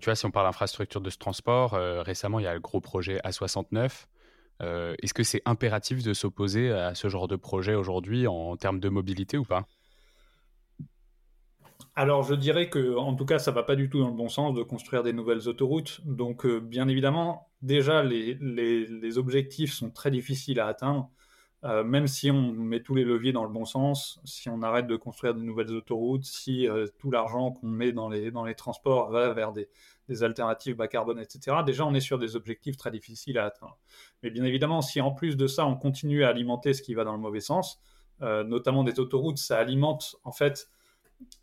tu vois, si on parle d'infrastructure de ce transport, récemment, il y a le gros projet A69. Est-ce que c'est impératif de s'opposer à ce genre de projet aujourd'hui en termes de mobilité ou pas? Alors je dirais que en tout cas ça va pas du tout dans le bon sens de construire des nouvelles autoroutes. Donc euh, bien évidemment déjà les, objectifs sont très difficiles à atteindre. Euh, même si on met tous les leviers dans le bon sens, si on arrête de construire de nouvelles autoroutes, si euh, tout l'argent qu'on met dans les, dans les transports va vers des, des, alternatives bas carbone, etc., déjà on est sur des objectifs très difficiles à atteindre. Mais bien évidemment, si en plus de ça on continue à alimenter ce qui va dans le mauvais sens, notamment des autoroutes, ça alimente en fait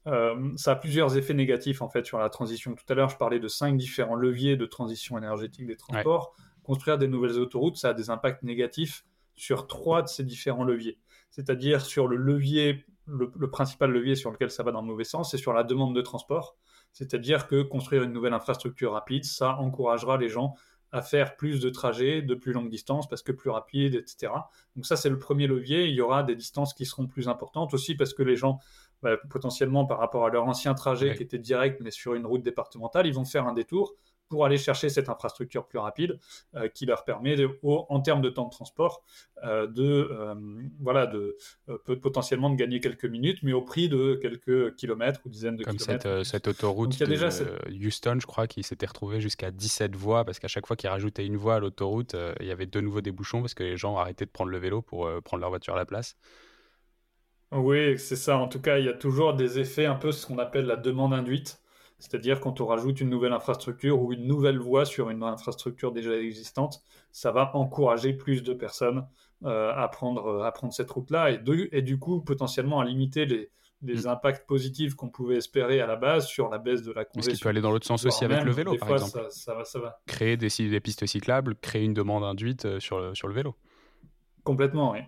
euh, ça a plusieurs effets négatifs en fait sur la transition. Tout à l'heure, je parlais de cinq différents leviers de transition énergétique des transports. Construire des nouvelles autoroutes, ça a des impacts négatifs sur trois de ces différents leviers. C'est-à-dire sur le levier, le, principal levier sur lequel ça va dans le mauvais sens, c'est sur la demande de transport. C'est-à-dire que construire une nouvelle infrastructure rapide, ça encouragera les gens à faire plus de trajets de plus longue distance parce que plus rapide, etc. Donc ça, c'est le premier levier. Il y aura des distances qui seront plus importantes aussi parce que les gens bah, potentiellement par rapport à leur ancien trajet qui était direct mais sur une route départementale, ils vont faire un détour pour aller chercher cette infrastructure plus rapide euh, qui leur permet, en termes de temps de transport, euh, de euh, voilà de potentiellement de gagner quelques minutes, mais au prix de quelques kilomètres ou dizaines de Comme kilomètres. Comme cette, cette, autoroute de déjà Houston, je crois, qui s'était retrouvée jusqu'à 17 voies parce qu'à chaque fois qu'ils rajoutaient une voie à l'autoroute, il y avait de nouveau des bouchons parce que les gens arrêtaient de prendre le vélo pour prendre leur voiture à la place. Oui, c'est ça. En tout cas, il y a toujours des effets un peu ce qu'on appelle la demande induite. C'est-à-dire quand on rajoute une nouvelle infrastructure ou une nouvelle voie sur une infrastructure déjà existante, ça va encourager plus de personnes euh, à, prendre, à prendre cette route-là et, et du coup potentiellement à limiter les, les mm. impacts positifs qu'on pouvait espérer à la base sur la baisse de la congestion. Ce qui peut aller dans l'autre sens aussi avec le vélo, par exemple. Ça, va, ça va. Créer des, des, pistes cyclables, créer une demande induite euh, sur le vélo. Complètement, oui.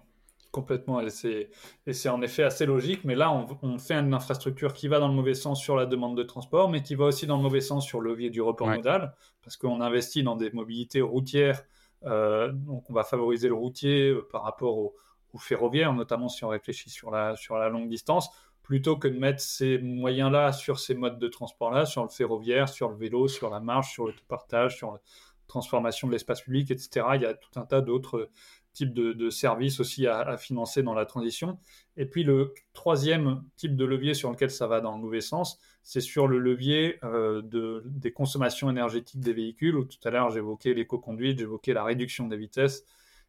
Complètement, et c'est en effet assez logique, mais là, on, fait une infrastructure qui va dans le mauvais sens sur la demande de transport, mais qui va aussi dans le mauvais sens sur le levier du report modal, parce qu'on investit dans des mobilités routières, euh, donc on va favoriser le routier euh, par rapport au, ferroviaire, notamment si on réfléchit sur la, sur la longue distance, plutôt que de mettre ces moyens-là sur ces modes de transport-là, sur le ferroviaire, sur le vélo, sur la marche, sur le partage, sur la transformation de l'espace public, etc. Il y a tout un tas d'autres type de, services aussi à, financer dans la transition. Et puis le troisième type de levier sur lequel ça va dans le mauvais sens, c'est sur le levier euh, de, des consommations énergétiques des véhicules, où tout à l'heure j'évoquais l'éco-conduite, j'évoquais la réduction des vitesses.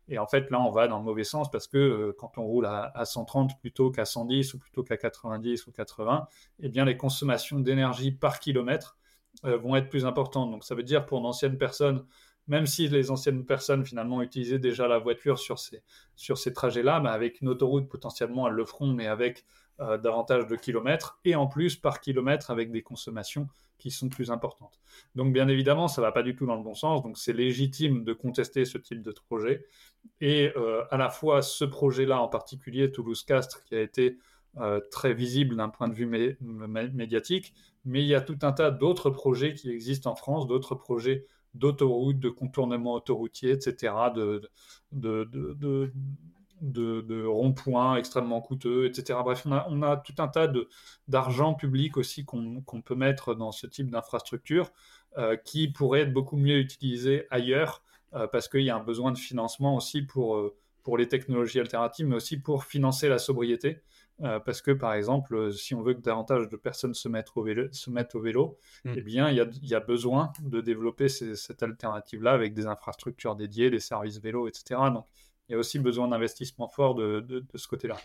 Et en fait, là, on va dans le mauvais sens parce que euh, quand on roule à, 130 plutôt qu'à 110 ou plutôt qu'à 90 ou 80, eh bien, les consommations d'énergie par kilomètre euh, vont être plus importantes. Donc, ça veut dire pour d'anciennes personnes même si les anciennes personnes finalement utilisaient déjà la voiture sur ces, trajets-là, mais avec une autoroute potentiellement elles le feront, mais avec euh, davantage de kilomètres, et en plus par kilomètre avec des consommations qui sont plus importantes. Donc bien évidemment, ça va pas du tout dans le bon sens, donc c'est légitime de contester ce type de projet, et euh, à la fois ce projet-là en particulier, Toulouse-Castres, qui a été euh, très visible d'un point de vue médiatique, mais il y a tout un tas d'autres projets qui existent en France, d'autres projets d'autoroutes, de contournements autoroutiers, etc., de, ronds-points extrêmement coûteux, etc. Bref, on a, tout un tas d'argent public aussi qu'on peut mettre dans ce type d'infrastructure euh, qui pourrait être beaucoup mieux utilisé ailleurs euh, parce qu'il y a un besoin de financement aussi pour, pour les technologies alternatives, mais aussi pour financer la sobriété. Euh, parce que, par exemple, euh, si on veut que davantage de personnes se mettent au vélo, se mettent au vélo hmm. eh bien, il y a, y a, besoin de développer cette alternative-là avec des infrastructures dédiées, des services vélo, etc. Donc, il y a aussi besoin d'investissement fort de, de, de, ce côté-là.